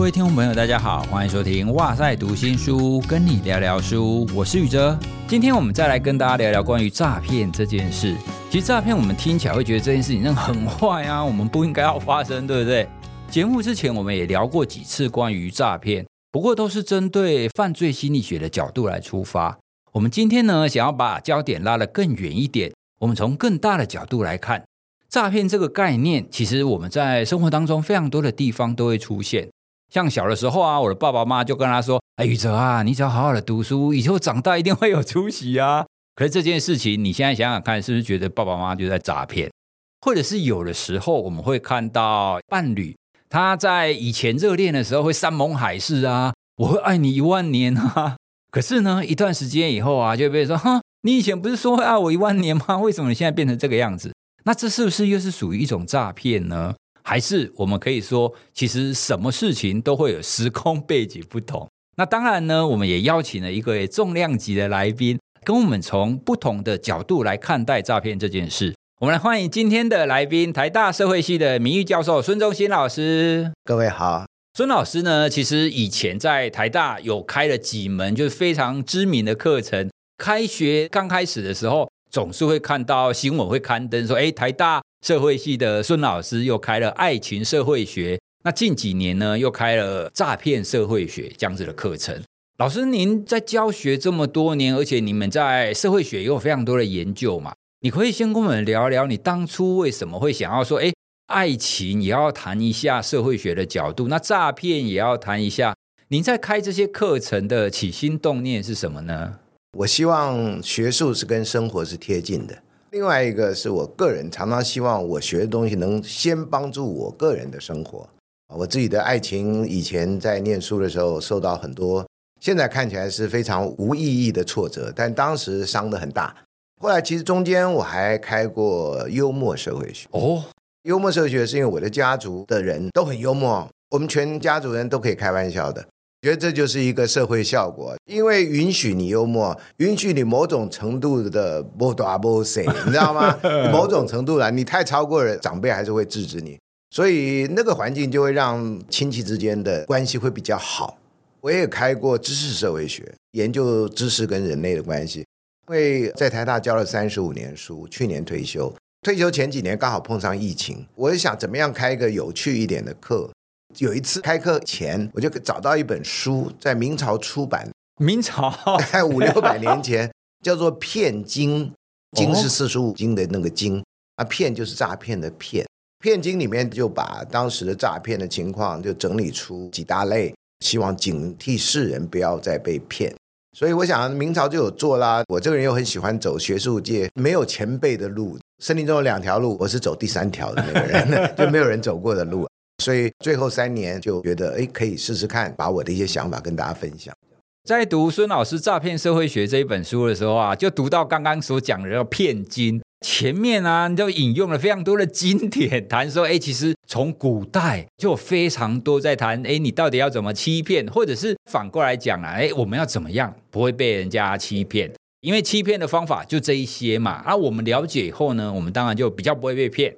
各位听众朋友，大家好，欢迎收听《哇塞读新书》，跟你聊聊书，我是宇哲。今天我们再来跟大家聊聊关于诈骗这件事。其实诈骗我们听起来会觉得这件事情真的很坏啊，我们不应该要发生，对不对？节目之前我们也聊过几次关于诈骗，不过都是针对犯罪心理学的角度来出发。我们今天呢，想要把焦点拉得更远一点，我们从更大的角度来看诈骗这个概念。其实我们在生活当中非常多的地方都会出现。像小的时候啊，我的爸爸妈妈就跟他说：“哎，宇哲啊，你只要好好的读书，以后长大一定会有出息啊。”可是这件事情，你现在想想看，是不是觉得爸爸妈妈就在诈骗？或者是有的时候我们会看到伴侣他在以前热恋的时候会山盟海誓啊，我会爱你一万年啊。可是呢，一段时间以后啊，就被说：“哈，你以前不是说会爱我一万年吗？为什么你现在变成这个样子？”那这是不是又是属于一种诈骗呢？还是我们可以说，其实什么事情都会有时空背景不同。那当然呢，我们也邀请了一个重量级的来宾，跟我们从不同的角度来看待诈骗这件事。我们来欢迎今天的来宾，台大社会系的名誉教授孙中兴老师。各位好，孙老师呢，其实以前在台大有开了几门就是非常知名的课程。开学刚开始的时候，总是会看到新闻会刊登说，哎，台大。社会系的孙老师又开了爱情社会学，那近几年呢，又开了诈骗社会学这样子的课程。老师，您在教学这么多年，而且你们在社会学也有非常多的研究嘛，你可以先跟我们聊聊，你当初为什么会想要说，哎，爱情也要谈一下社会学的角度，那诈骗也要谈一下。您在开这些课程的起心动念是什么呢？我希望学术是跟生活是贴近的。另外一个是我个人常常希望我学的东西能先帮助我个人的生活。我自己的爱情以前在念书的时候受到很多，现在看起来是非常无意义的挫折，但当时伤得很大。后来其实中间我还开过幽默社会学。哦，幽默社会学是因为我的家族的人都很幽默，我们全家族人都可以开玩笑的。觉得这就是一个社会效果，因为允许你幽默，允许你某种程度的不打不小，你知道吗？某种程度来，你太超过了，长辈还是会制止你，所以那个环境就会让亲戚之间的关系会比较好。我也开过知识社会学，研究知识跟人类的关系。因为在台大教了三十五年书，去年退休，退休前几年刚好碰上疫情，我就想怎么样开一个有趣一点的课。有一次开课前，我就找到一本书，在明朝出版，明朝大概 五六百年前，叫做《骗经》，经是四书五经的那个经，啊，骗就是诈骗的骗。骗经里面就把当时的诈骗的情况就整理出几大类，希望警惕世人不要再被骗。所以我想明朝就有做啦。我这个人又很喜欢走学术界没有前辈的路，森林中有两条路，我是走第三条的那个人，就没有人走过的路。所以最后三年就觉得，哎，可以试试看，把我的一些想法跟大家分享。在读孙老师《诈骗社会学》这一本书的时候啊，就读到刚刚所讲的要骗经前面啊，就引用了非常多的经典，谈说，哎，其实从古代就有非常多在谈，哎，你到底要怎么欺骗，或者是反过来讲啊，哎，我们要怎么样不会被人家欺骗？因为欺骗的方法就这一些嘛。啊，我们了解以后呢，我们当然就比较不会被骗。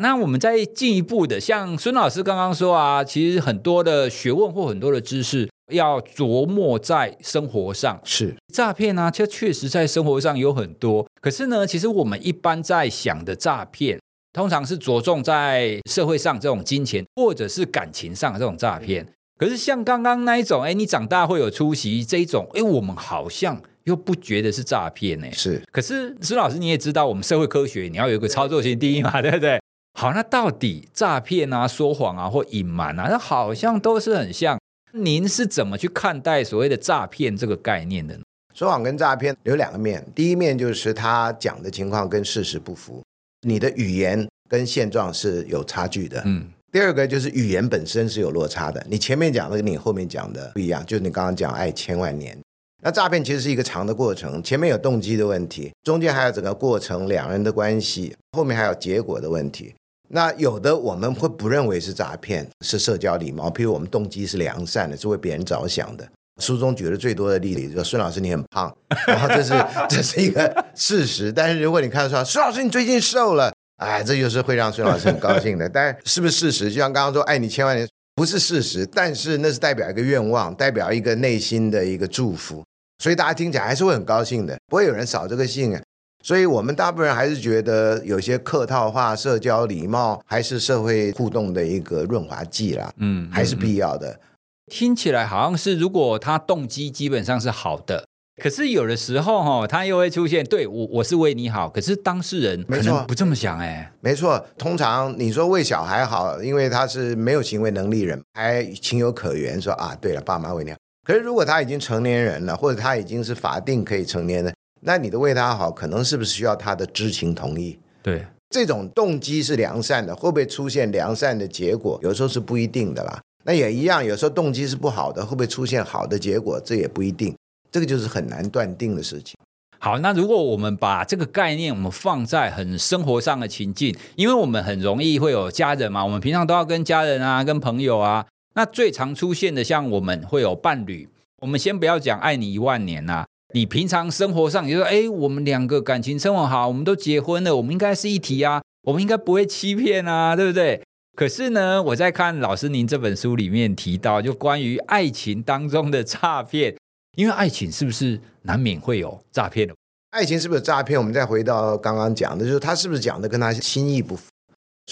那我们再进一步的，像孙老师刚刚说啊，其实很多的学问或很多的知识要琢磨在生活上。是诈骗呢，这确实在生活上有很多。可是呢，其实我们一般在想的诈骗，通常是着重在社会上这种金钱或者是感情上的这种诈骗。可是像刚刚那一种，哎，你长大会有出息这一种，哎，我们好像又不觉得是诈骗呢。是。可是孙老师你也知道，我们社会科学你要有一个操作性第一嘛，对不对？好，那到底诈骗啊、说谎啊或隐瞒啊，那好像都是很像。您是怎么去看待所谓的诈骗这个概念的呢？说谎跟诈骗有两个面，第一面就是他讲的情况跟事实不符，你的语言跟现状是有差距的。嗯。第二个就是语言本身是有落差的，你前面讲的跟你后面讲的不一样，就是你刚刚讲爱千万年。那诈骗其实是一个长的过程，前面有动机的问题，中间还有整个过程两人的关系，后面还有结果的问题。那有的我们会不认为是诈骗，是社交礼貌。譬如我们动机是良善的，是为别人着想的。书中举的最多的例子，就孙老师你很胖，然后这是 这是一个事实。但是如果你看到说孙老师你最近瘦了，哎，这就是会让孙老师很高兴的。但是是不是事实？就像刚刚说爱你千万年，不是事实，但是那是代表一个愿望，代表一个内心的一个祝福，所以大家听起来还是会很高兴的，不会有人扫这个兴啊。所以我们大部分人还是觉得有些客套话、社交礼貌还是社会互动的一个润滑剂啦，嗯，还是必要的。听起来好像是，如果他动机基本上是好的，可是有的时候哈，他又会出现，对我我是为你好，可是当事人可能不这么想哎，没错，通常你说为小孩好，因为他是没有行为能力人，还情有可原，说啊，对了，爸妈为你好。可是如果他已经成年人了，或者他已经是法定可以成年的。那你的为他好，可能是不是需要他的知情同意？对，这种动机是良善的，会不会出现良善的结果？有时候是不一定的啦。那也一样，有时候动机是不好的，会不会出现好的结果？这也不一定。这个就是很难断定的事情。好，那如果我们把这个概念我们放在很生活上的情境，因为我们很容易会有家人嘛，我们平常都要跟家人啊、跟朋友啊。那最常出现的，像我们会有伴侣，我们先不要讲爱你一万年啊。你平常生活上，你就说，哎，我们两个感情生活好，我们都结婚了，我们应该是一体啊，我们应该不会欺骗啊，对不对？可是呢，我在看老师您这本书里面提到，就关于爱情当中的诈骗，因为爱情是不是难免会有诈骗的？爱情是不是诈骗？我们再回到刚刚讲的，就是他是不是讲的跟他心意不符？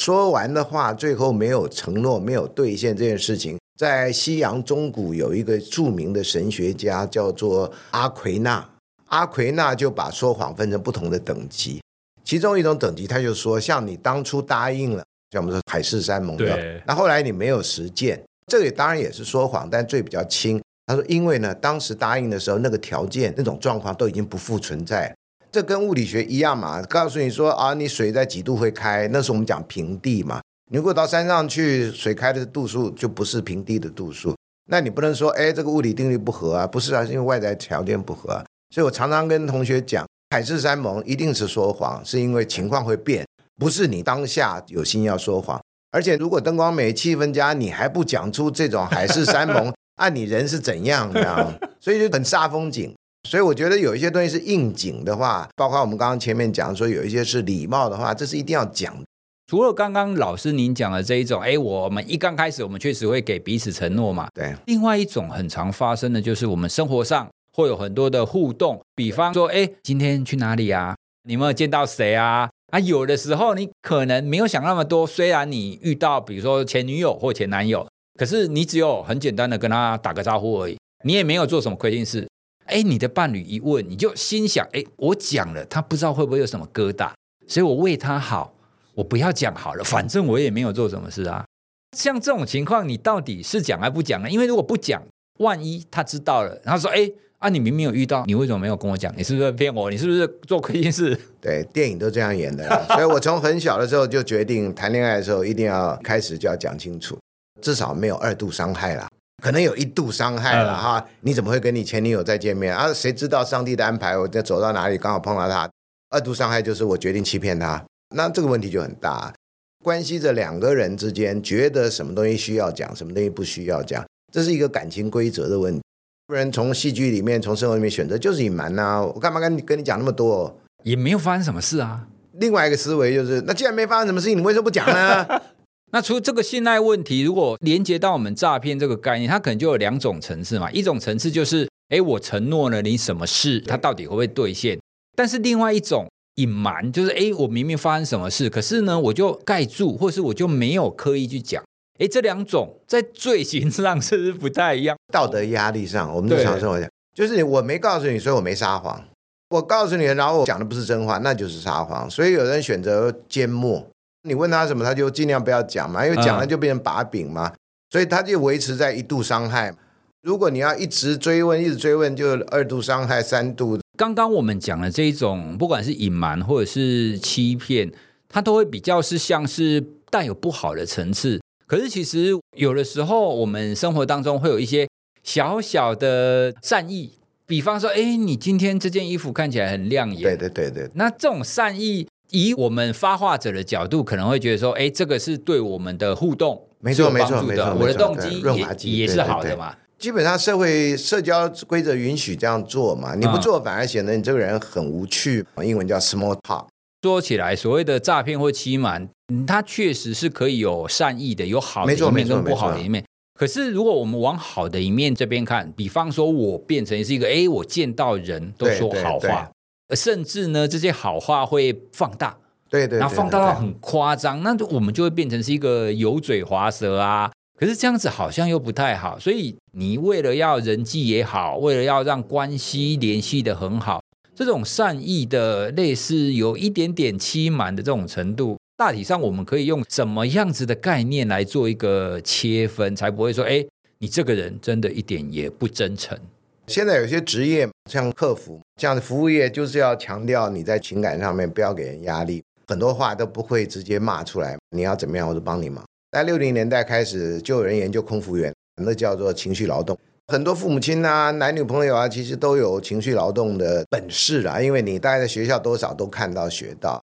说完的话，最后没有承诺，没有兑现这件事情。在西洋中古有一个著名的神学家叫做阿奎那，阿奎那就把说谎分成不同的等级，其中一种等级他就说，像你当初答应了，像我们说海誓山盟的，对那后来你没有实践，这个当然也是说谎，但罪比较轻。他说，因为呢，当时答应的时候那个条件那种状况都已经不复存在，这跟物理学一样嘛，告诉你说啊，你水在几度会开，那是我们讲平地嘛。你如果到山上去，水开的度数就不是平地的度数，那你不能说，哎，这个物理定律不合啊，不是啊，是因为外在条件不合啊。所以我常常跟同学讲，海誓山盟一定是说谎，是因为情况会变，不是你当下有心要说谎。而且如果灯光美、气氛佳，你还不讲出这种海誓山盟，按、啊、你人是怎样这样，所以就很煞风景。所以我觉得有一些东西是应景的话，包括我们刚刚前面讲说有一些是礼貌的话，这是一定要讲的。除了刚刚老师您讲的这一种，哎，我们一刚开始我们确实会给彼此承诺嘛。对。另外一种很常发生的就是我们生活上会有很多的互动，比方说，哎，今天去哪里啊？你有没有见到谁啊？啊，有的时候你可能没有想那么多，虽然你遇到比如说前女友或前男友，可是你只有很简单的跟他打个招呼而已，你也没有做什么亏心事。哎，你的伴侣一问，你就心想，哎，我讲了，他不知道会不会有什么疙瘩，所以我为他好。我不要讲好了，反正我也没有做什么事啊。像这种情况，你到底是讲还不讲呢？因为如果不讲，万一他知道了，然后说：“哎，啊，你明明有遇到，你为什么没有跟我讲？你是不是骗我？你是不是做亏心事？”对，电影都这样演的。所以我从很小的时候就决定，谈恋爱的时候一定要开始就要讲清楚，至少没有二度伤害了，可能有一度伤害了哈。你怎么会跟你前女友再见面啊？谁知道上帝的安排？我就走到哪里刚好碰到他，二度伤害就是我决定欺骗他。那这个问题就很大，关系着两个人之间觉得什么东西需要讲，什么东西不需要讲，这是一个感情规则的问题。不然从戏剧里面、从生活里面选择就是隐瞒呐，我干嘛跟你跟你讲那么多？也没有发生什么事啊。另外一个思维就是，那既然没发生什么事情，你为什么不讲呢？那除了这个信赖问题，如果连接到我们诈骗这个概念，它可能就有两种层次嘛。一种层次就是，哎，我承诺了你什么事，它到底会不会兑现？但是另外一种。隐瞒就是哎，我明明发生什么事，可是呢，我就盖住，或是我就没有刻意去讲。哎，这两种在罪行上是不是不太一样？道德压力上，我们日常生活讲，就是我没告诉你，所以我没撒谎。我告诉你，然后我讲的不是真话，那就是撒谎。所以有人选择缄默，你问他什么，他就尽量不要讲嘛，因为讲了就变成把柄嘛。嗯、所以他就维持在一度伤害。如果你要一直追问，一直追问，就二度伤害，三度。刚刚我们讲的这一种，不管是隐瞒或者是欺骗，它都会比较是像是带有不好的层次。可是其实有的时候，我们生活当中会有一些小小的善意，比方说，哎，你今天这件衣服看起来很亮眼。对对对对。那这种善意，以我们发话者的角度，可能会觉得说，哎，这个是对我们的互动没错没错没错，我的动机也也是好的嘛。基本上社会社交规则允许这样做嘛，你不做反而显得你这个人很无趣。英文叫 small talk。说起来，所谓的诈骗或欺瞒，它确实是可以有善意的，有好的一面跟不好的一面。可是如果我们往好的一面这边看，比方说我变成是一个，哎，我见到人都说好话，甚至呢这些好话会放大，对对，然后放大到很夸张，那我们就会变成是一个油嘴滑舌啊。可是这样子好像又不太好，所以你为了要人际也好，为了要让关系联系得很好，这种善意的类似有一点点欺瞒的这种程度，大体上我们可以用什么样子的概念来做一个切分，才不会说，哎，你这个人真的一点也不真诚。现在有些职业像客服这样的服务业，就是要强调你在情感上面不要给人压力，很多话都不会直接骂出来，你要怎么样我就帮你忙。在六零年代开始就有人研究空服员，那叫做情绪劳动。很多父母亲啊、男女朋友啊，其实都有情绪劳动的本事啦。因为你大概在学校多少都看到学到。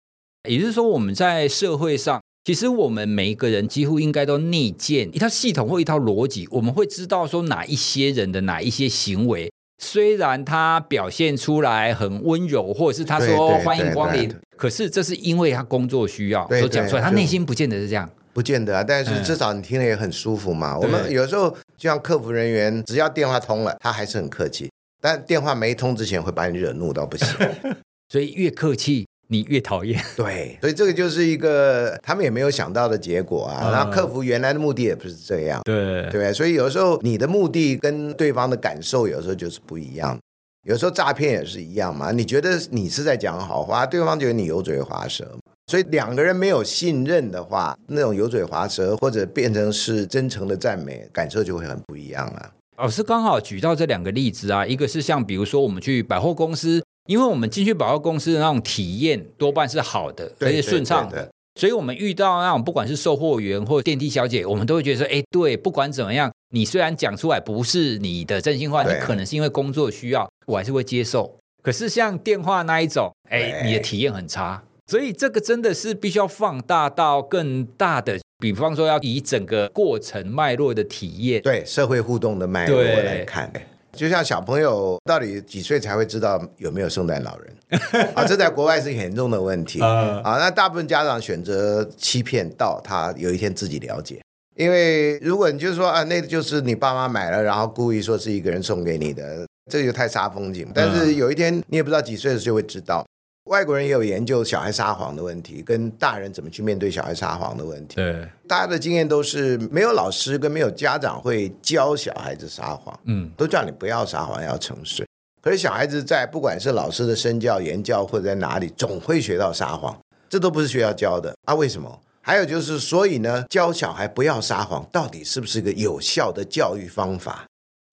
也就是说，我们在社会上，其实我们每一个人几乎应该都内建一套系统或一套逻辑，我们会知道说哪一些人的哪一些行为，虽然他表现出来很温柔，或者是他说欢迎光临，可是这是因为他工作需要所讲出来，他内心不见得是这样。不见得啊，但是至少你听了也很舒服嘛。嗯、我们有时候就像客服人员，只要电话通了，他还是很客气；但电话没通之前，会把你惹怒到不行。所以越客气，你越讨厌。对，所以这个就是一个他们也没有想到的结果啊。嗯、然后客服原来的目的也不是这样，对对。所以有时候你的目的跟对方的感受有时候就是不一样。有时候诈骗也是一样嘛，你觉得你是在讲好话，对方觉得你油嘴滑舌。所以两个人没有信任的话，那种油嘴滑舌或者变成是真诚的赞美，感受就会很不一样啊。老师刚好举到这两个例子啊，一个是像比如说我们去百货公司，因为我们进去百货公司的那种体验多半是好的，而且顺畅的，所以我们遇到那种不管是售货员或电梯小姐，我们都会觉得说，哎，对，不管怎么样，你虽然讲出来不是你的真心话，你可能是因为工作需要，我还是会接受。可是像电话那一种，哎，你的体验很差。所以这个真的是必须要放大到更大的，比方说要以整个过程脉络的体验，对社会互动的脉络来看，就像小朋友到底几岁才会知道有没有圣诞老人 啊？这在国外是很严重的问题啊。那大部分家长选择欺骗到他有一天自己了解，因为如果你就是说啊，那个就是你爸妈买了，然后故意说是一个人送给你的，这就太煞风景。但是有一天你也不知道几岁的时候就会知道。外国人也有研究小孩撒谎的问题，跟大人怎么去面对小孩撒谎的问题。对，大家的经验都是没有老师跟没有家长会教小孩子撒谎，嗯，都叫你不要撒谎，要诚实。可是小孩子在不管是老师的身教言教或者在哪里，总会学到撒谎，这都不是学校教的啊？为什么？还有就是，所以呢，教小孩不要撒谎，到底是不是一个有效的教育方法？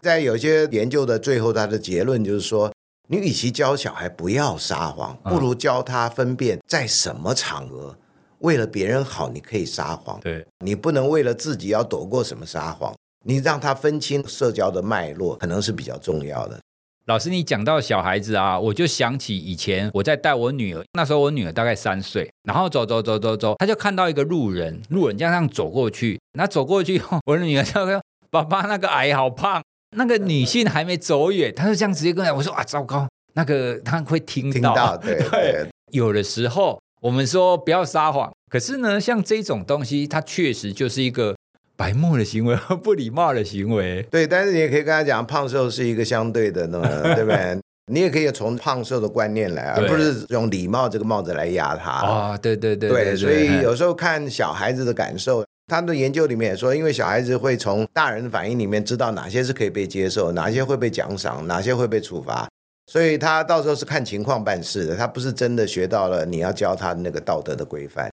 在有些研究的最后，他的结论就是说。你与其教小孩不要撒谎，不如教他分辨在什么场合，为了别人好，你可以撒谎。对，你不能为了自己要躲过什么撒谎。你让他分清社交的脉络，可能是比较重要的。老师，你讲到小孩子啊，我就想起以前我在带我女儿，那时候我女儿大概三岁，然后走走走走走，她就看到一个路人，路人这样走过去，那走过去以后，我的女儿就说：“爸爸，那个矮好胖。”那个女性还没走远，她就这样直接跟我说：“啊，糟糕，那个她会听到。听到”对 有的时候我们说不要撒谎，可是呢，像这种东西，它确实就是一个白目的行为和不礼貌的行为。对，但是你也可以跟他讲，胖瘦是一个相对的呢，对不对？你也可以从胖瘦的观念来，而不是用礼貌这个帽子来压他。啊、对，对，对，所以有时候看小孩子的感受。他们的研究里面也说，因为小孩子会从大人的反应里面知道哪些是可以被接受，哪些会被奖赏，哪些会被处罚，所以他到时候是看情况办事的，他不是真的学到了你要教他那个道德的规范。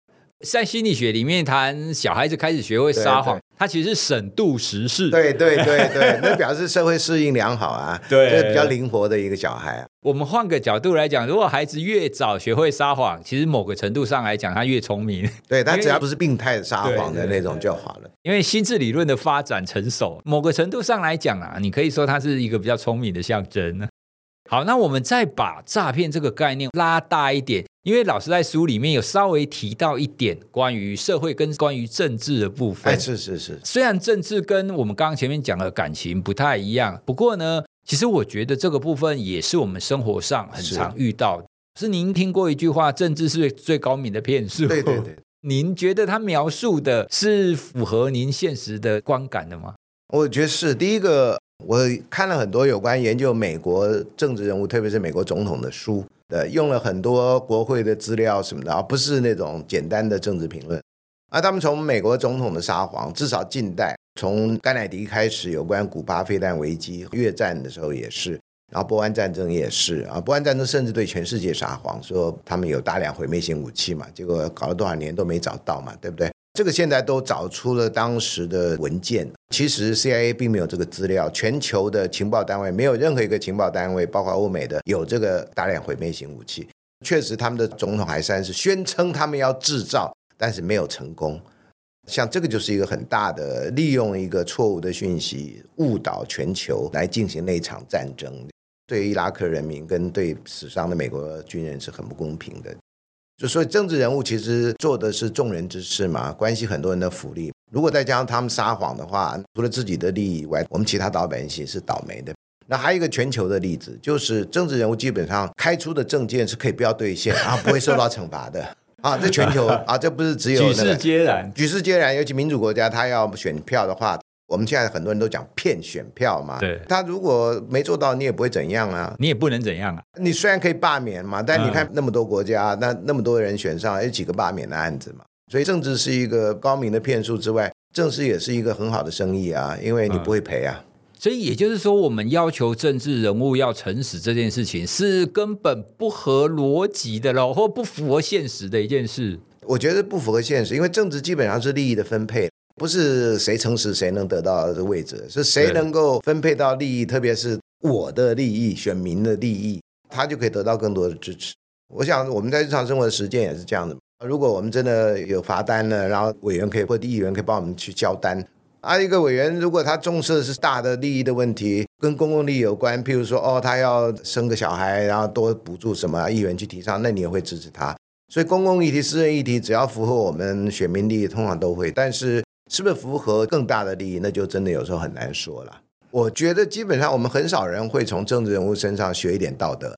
在心理学里面谈小孩子开始学会撒谎，他其实是审度时事。对对对对，那表示社会适应良好啊，对，就是比较灵活的一个小孩啊。我们换个角度来讲，如果孩子越早学会撒谎，其实某个程度上来讲，他越聪明。对，他 只要不是病态撒谎的那种就好了。因为心智理论的发展成熟，某个程度上来讲啊，你可以说他是一个比较聪明的象征。好，那我们再把诈骗这个概念拉大一点。因为老师在书里面有稍微提到一点关于社会跟关于政治的部分。哎是是是，虽然政治跟我们刚刚前面讲的感情不太一样，不过呢，其实我觉得这个部分也是我们生活上很常遇到的。是，是您听过一句话：“政治是最高明的骗术。”对对对。您觉得他描述的是符合您现实的观感的吗？我觉得是第一个。我看了很多有关研究美国政治人物，特别是美国总统的书呃，用了很多国会的资料什么的，而不是那种简单的政治评论。而他们从美国总统的撒谎，至少近代从甘乃迪开始，有关古巴飞弹危机、越战的时候也是，然后波湾战争也是啊，波湾战争甚至对全世界撒谎，说他们有大量毁灭性武器嘛，结果搞了多少年都没找到嘛，对不对？这个现在都找出了当时的文件，其实 CIA 并没有这个资料，全球的情报单位没有任何一个情报单位，包括欧美的，有这个大量毁灭性武器。确实，他们的总统还算是宣称他们要制造，但是没有成功。像这个就是一个很大的利用一个错误的讯息误导全球来进行那场战争，对伊拉克人民跟对死伤的美国军人是很不公平的。就所以政治人物其实做的是众人之事嘛，关系很多人的福利。如果再加上他们撒谎的话，除了自己的利益以外，我们其他老百姓是倒霉的。那还有一个全球的例子，就是政治人物基本上开出的证件是可以不要兑现，然后不会受到惩罚的啊。这全球啊，这不是只有、那个、举世皆然，举世皆然。尤其民主国家，他要选票的话。我们现在很多人都讲骗选票嘛，对，他如果没做到，你也不会怎样啊，你也不能怎样啊。你虽然可以罢免嘛，但你看那么多国家，那那么多人选上，有几个罢免的案子嘛？所以政治是一个高明的骗术之外，政治也是一个很好的生意啊，因为你不会赔啊。所以也就是说，我们要求政治人物要诚实这件事情是根本不合逻辑的咯，或不符合现实的一件事。我觉得不符合现实，因为政治基本上是利益的分配。不是谁诚实谁能得到这位置，是谁能够分配到利益，特别是我的利益、选民的利益，他就可以得到更多的支持。我想我们在日常生活的实践也是这样的。如果我们真的有罚单了，然后委员可以或议员可以帮我们去交单。啊，一个委员如果他重视的是大的利益的问题，跟公共利益有关，譬如说哦，他要生个小孩，然后多补助什么，议员去提倡，那你也会支持他。所以公共议题、私人议题，只要符合我们选民利益，通常都会。但是。是不是符合更大的利益？那就真的有时候很难说了。我觉得基本上我们很少人会从政治人物身上学一点道德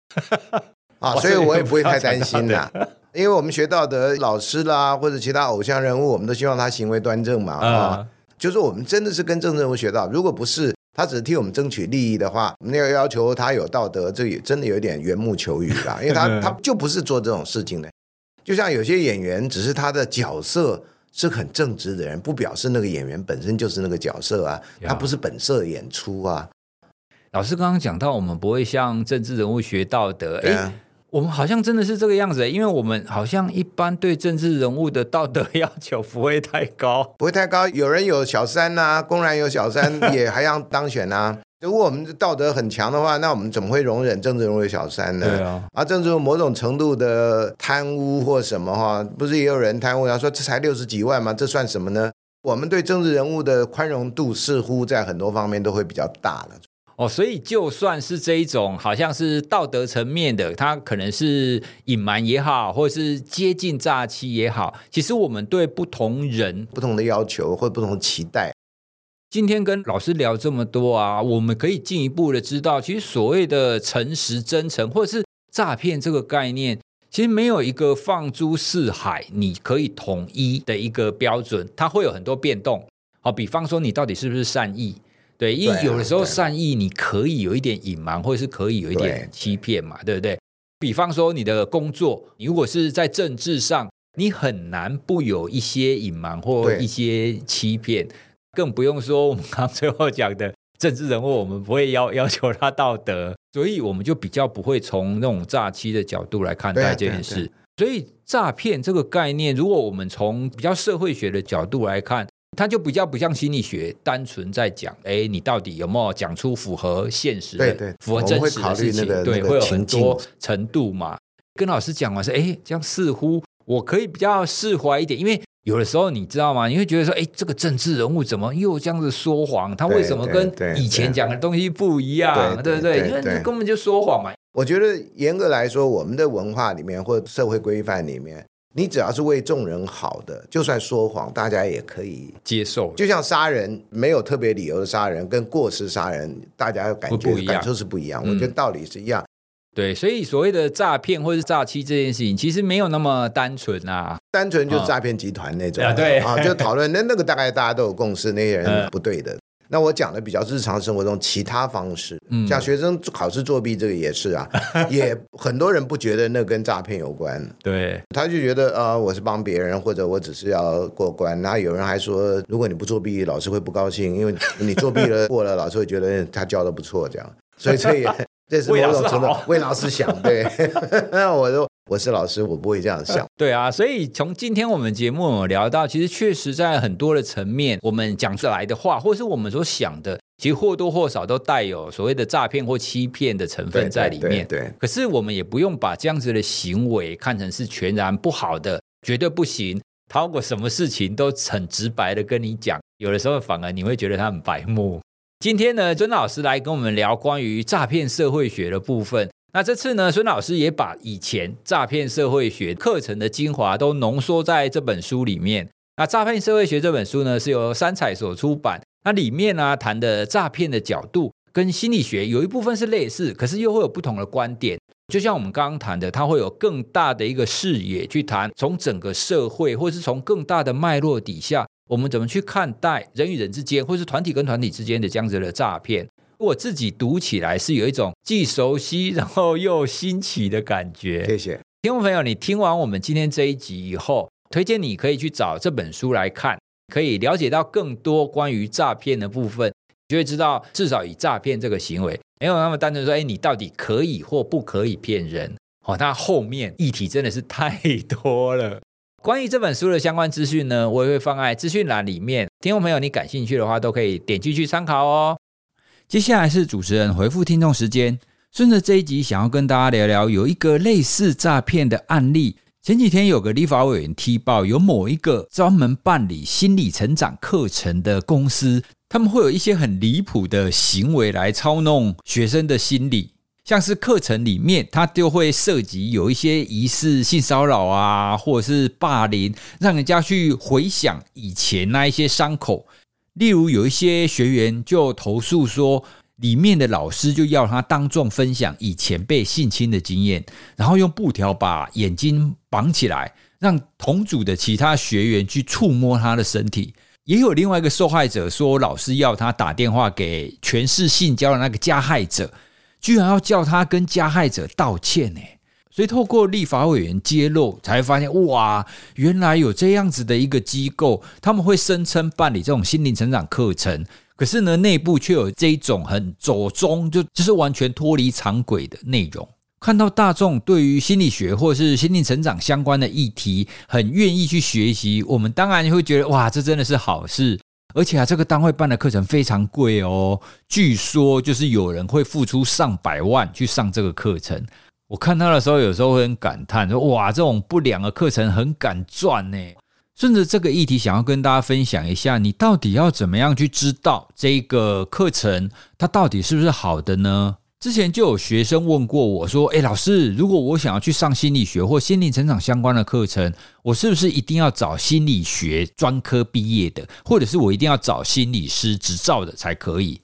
啊，所以我也不会太担心啦。因为我们学道德，老师啦或者其他偶像人物，我们都希望他行为端正嘛啊。就是我们真的是跟政治人物学到，如果不是他只是替我们争取利益的话，我们要要求他有道德，这也真的有点缘木求鱼啦。因为他 他就不是做这种事情的。就像有些演员，只是他的角色。是很正直的人，不表示那个演员本身就是那个角色啊，他不是本色演出啊。老师刚刚讲到，我们不会向政治人物学道德，哎、啊，我们好像真的是这个样子，因为我们好像一般对政治人物的道德要求不会太高，不会太高。有人有小三呐、啊，公然有小三也还要当选呐、啊。如果我们的道德很强的话，那我们怎么会容忍政治人物小三呢？对啊，啊，政治某种程度的贪污或什么哈，不是也有人贪污？然后说这才六十几万吗？这算什么呢？我们对政治人物的宽容度似乎在很多方面都会比较大了。哦，所以就算是这一种好像是道德层面的，他可能是隐瞒也好，或者是接近诈欺也好，其实我们对不同人不同的要求或不同的期待。今天跟老师聊这么多啊，我们可以进一步的知道，其实所谓的诚实、真诚，或者是诈骗这个概念，其实没有一个放诸四海你可以统一的一个标准，它会有很多变动。好，比方说你到底是不是善意？对，因为有的时候善意你可以有一点隐瞒，或者是可以有一点欺骗嘛，对，对不对？比方说你的工作，你如果是在政治上，你很难不有一些隐瞒或一些欺骗。更不用说我们刚最后讲的政治人物，我们不会要要求他道德，所以我们就比较不会从那种诈欺的角度来看待这件事。所以诈骗这个概念，如果我们从比较社会学的角度来看，它就比较不像心理学，单纯在讲，哎，你到底有没有讲出符合现实的、对对符合真实的事情？对，会有很多程度嘛。跟老师讲完是，哎，这样似乎我可以比较释怀一点，因为。有的时候你知道吗？你会觉得说，哎，这个政治人物怎么又这样子说谎？他为什么跟以前讲的东西不一样？对不对？因为根本就说谎嘛。我觉得严格来说，我们的文化里面或社会规范里面，你只要是为众人好的，就算说谎，大家也可以接受。就像杀人没有特别理由的杀人，跟过失杀人，大家感觉感受是不一样。我觉得道理是一样。对，所以所谓的诈骗或是诈欺这件事情，其实没有那么单纯啊，单纯就是诈骗集团那种。啊、对啊，就讨论那那个大概大家都有共识，那些人不对的。那我讲的比较日常生活中其他方式，嗯，像学生考试作弊这个也是啊，也很多人不觉得那跟诈骗有关，对，他就觉得啊、呃，我是帮别人或者我只是要过关。然后有人还说，如果你不作弊，老师会不高兴，因为你作弊了过了，老师会觉得他教的不错，这样。所以这也这是某种程度为老师想，对。那 我说。我是老师，我不会这样想。对啊，所以从今天我们节目有聊到，其实确实在很多的层面，我们讲出来的话，或是我们所想的，其实或多或少都带有所谓的诈骗或欺骗的成分在里面。对，对，对。可是我们也不用把这样子的行为看成是全然不好的，绝对不行。他如果什么事情都很直白的跟你讲，有的时候反而你会觉得他很白目。今天呢，尊老师来跟我们聊关于诈骗社会学的部分。那这次呢，孙老师也把以前诈骗社会学课程的精华都浓缩在这本书里面。那诈骗社会学这本书呢，是由三彩所出版。那里面呢，谈的诈骗的角度跟心理学有一部分是类似，可是又会有不同的观点。就像我们刚刚谈的，它会有更大的一个视野去谈，从整个社会，或是从更大的脉络底下，我们怎么去看待人与人之间，或是团体跟团体之间的这样子的诈骗。我自己读起来是有一种既熟悉，然后又新奇的感觉。谢谢听众朋友，你听完我们今天这一集以后，推荐你可以去找这本书来看，可以了解到更多关于诈骗的部分，就会知道至少以诈骗这个行为，没有那么单纯说，哎，你到底可以或不可以骗人？哦，那后面议题真的是太多了。关于这本书的相关资讯呢，我也会放在资讯栏里面。听众朋友，你感兴趣的话，都可以点进去参考哦。接下来是主持人回复听众时间，顺着这一集，想要跟大家聊聊有一个类似诈骗的案例。前几天有个立法委员踢爆，有某一个专门办理心理成长课程的公司，他们会有一些很离谱的行为来操弄学生的心理，像是课程里面，它就会涉及有一些疑似性骚扰啊，或者是霸凌，让人家去回想以前那一些伤口。例如，有一些学员就投诉说，里面的老师就要他当众分享以前被性侵的经验，然后用布条把眼睛绑起来，让同组的其他学员去触摸他的身体。也有另外一个受害者说，老师要他打电话给全市性交的那个加害者，居然要叫他跟加害者道歉呢。所以，透过立法委员揭露，才发现哇，原来有这样子的一个机构，他们会声称办理这种心灵成长课程，可是呢，内部却有这一种很左中，就就是完全脱离常轨的内容。看到大众对于心理学或是心灵成长相关的议题，很愿意去学习，我们当然会觉得哇，这真的是好事。而且啊，这个单位办的课程非常贵哦，据说就是有人会付出上百万去上这个课程。我看他的时候，有时候会很感叹说：“哇，这种不良的课程很敢赚呢。”顺着这个议题，想要跟大家分享一下，你到底要怎么样去知道这个课程它到底是不是好的呢？之前就有学生问过我说：“诶，老师，如果我想要去上心理学或心理成长相关的课程，我是不是一定要找心理学专科毕业的，或者是我一定要找心理师执照的才可以？”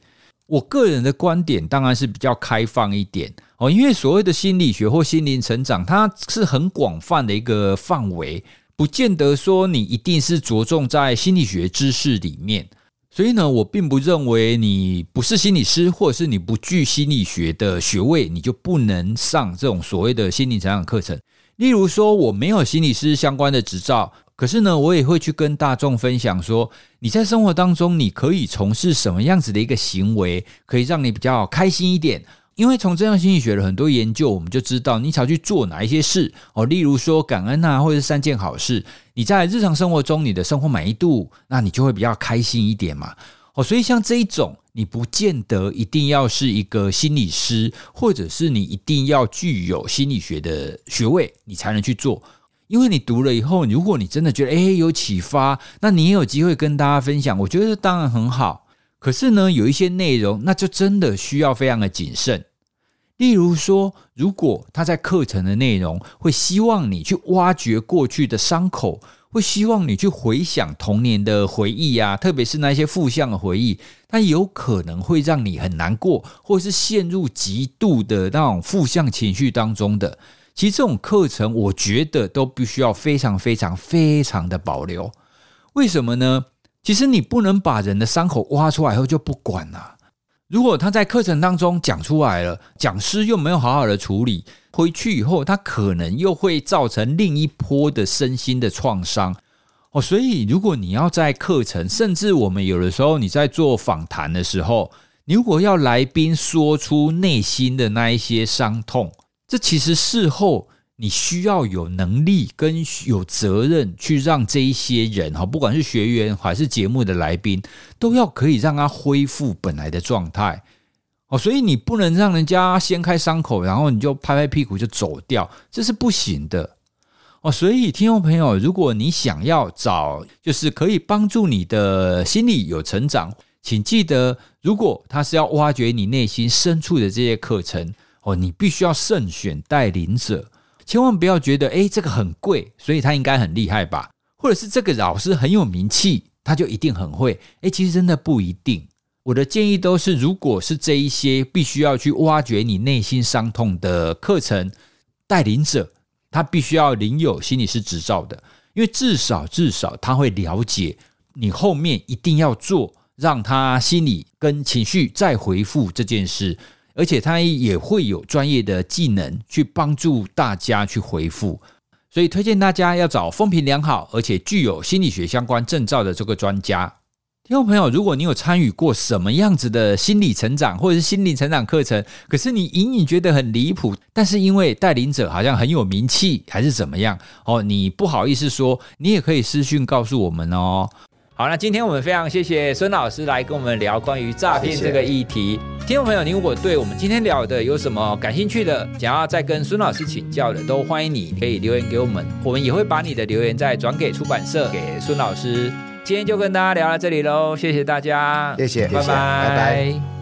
我个人的观点当然是比较开放一点哦，因为所谓的心理学或心灵成长，它是很广泛的一个范围，不见得说你一定是着重在心理学知识里面。所以呢，我并不认为你不是心理师，或者是你不具心理学的学位，你就不能上这种所谓的心理成长课程。例如说，我没有心理师相关的执照。可是呢，我也会去跟大众分享说，你在生活当中，你可以从事什么样子的一个行为，可以让你比较开心一点。因为从正向心理学的很多研究，我们就知道，你想要去做哪一些事哦，例如说感恩啊，或者是三件好事，你在日常生活中你的生活满意度，那你就会比较开心一点嘛。哦，所以像这一种，你不见得一定要是一个心理师，或者是你一定要具有心理学的学位，你才能去做。因为你读了以后，如果你真的觉得诶有启发，那你也有机会跟大家分享，我觉得当然很好。可是呢，有一些内容，那就真的需要非常的谨慎。例如说，如果他在课程的内容会希望你去挖掘过去的伤口，会希望你去回想童年的回忆啊，特别是那些负向的回忆，它有可能会让你很难过，或是陷入极度的那种负向情绪当中的。其实这种课程，我觉得都必须要非常非常非常的保留。为什么呢？其实你不能把人的伤口挖出来后就不管了。如果他在课程当中讲出来了，讲师又没有好好的处理，回去以后他可能又会造成另一波的身心的创伤哦。所以，如果你要在课程，甚至我们有的时候你在做访谈的时候，你如果要来宾说出内心的那一些伤痛，这其实事后。你需要有能力跟有责任去让这一些人哈，不管是学员还是节目的来宾，都要可以让他恢复本来的状态哦。所以你不能让人家掀开伤口，然后你就拍拍屁股就走掉，这是不行的哦。所以听众朋友，如果你想要找就是可以帮助你的心理有成长，请记得，如果他是要挖掘你内心深处的这些课程哦，你必须要慎选带领者。千万不要觉得，诶，这个很贵，所以他应该很厉害吧？或者是这个老师很有名气，他就一定很会？诶，其实真的不一定。我的建议都是，如果是这一些必须要去挖掘你内心伤痛的课程带领者，他必须要领有心理师执照的，因为至少至少他会了解你后面一定要做，让他心理跟情绪再回复这件事。而且他也会有专业的技能去帮助大家去回复，所以推荐大家要找风评良好而且具有心理学相关证照的这个专家。听众朋友，如果你有参与过什么样子的心理成长或者是心理成长课程，可是你隐隐觉得很离谱，但是因为带领者好像很有名气，还是怎么样哦，你不好意思说，你也可以私讯告诉我们哦。好，那今天我们非常谢谢孙老师来跟我们聊关于诈骗这个议题。听众朋友，您如果对我们今天聊的有什么感兴趣的，想要再跟孙老师请教的，都欢迎你可以留言给我们，我们也会把你的留言再转给出版社，给孙老师。今天就跟大家聊到这里喽，谢谢大家，谢谢，拜拜，拜拜。